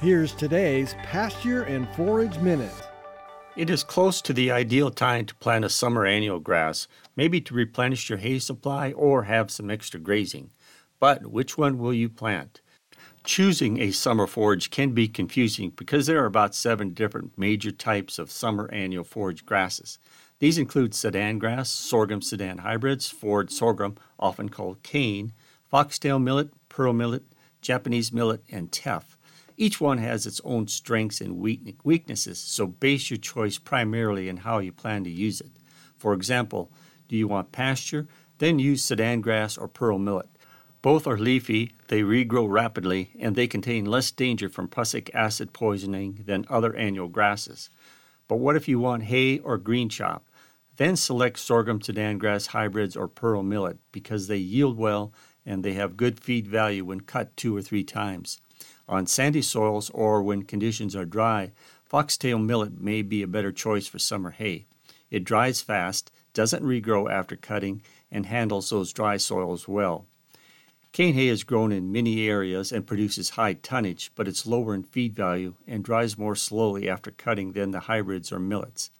Here's today's Pasture and Forage Minute. It is close to the ideal time to plant a summer annual grass, maybe to replenish your hay supply or have some extra grazing. But which one will you plant? Choosing a summer forage can be confusing because there are about seven different major types of summer annual forage grasses. These include Sudan grass, sorghum Sudan hybrids, forage sorghum, often called cane, foxtail millet, pearl millet, Japanese millet, and teff. Each one has its own strengths and weaknesses, so base your choice primarily on how you plan to use it. For example, do you want pasture? Then use Sudan grass or pearl millet. Both are leafy, they regrow rapidly, and they contain less danger from prussic acid poisoning than other annual grasses. But what if you want hay or green chop? Then select sorghum Sudan grass hybrids or pearl millet because they yield well and they have good feed value when cut two or three times. On sandy soils or when conditions are dry, foxtail millet may be a better choice for summer hay. It dries fast, doesn't regrow after cutting, and handles those dry soils well. Cane hay is grown in many areas and produces high tonnage, but it's lower in feed value and dries more slowly after cutting than the hybrids or millets.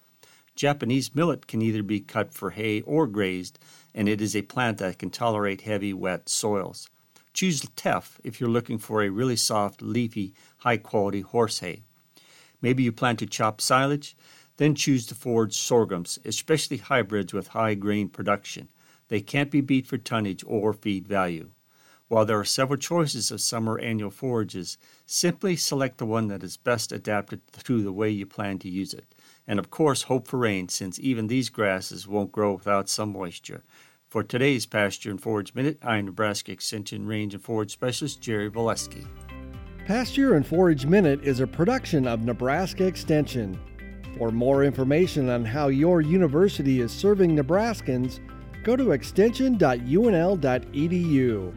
Japanese millet can either be cut for hay or grazed, and it is a plant that can tolerate heavy, wet soils. Choose teff if you're looking for a really soft, leafy, high quality horse hay. Maybe you plan to chop silage, then choose to forage sorghums, especially hybrids with high grain production. They can't be beat for tonnage or feed value. While there are several choices of summer annual forages, simply select the one that is best adapted to the way you plan to use it. And of course, hope for rain, since even these grasses won't grow without some moisture. For today's Pasture and Forage Minute, I'm Nebraska Extension Range and Forage Specialist Jerry Volesky. Pasture and Forage Minute is a production of Nebraska Extension. For more information on how your university is serving Nebraskans, go to extension.unl.edu.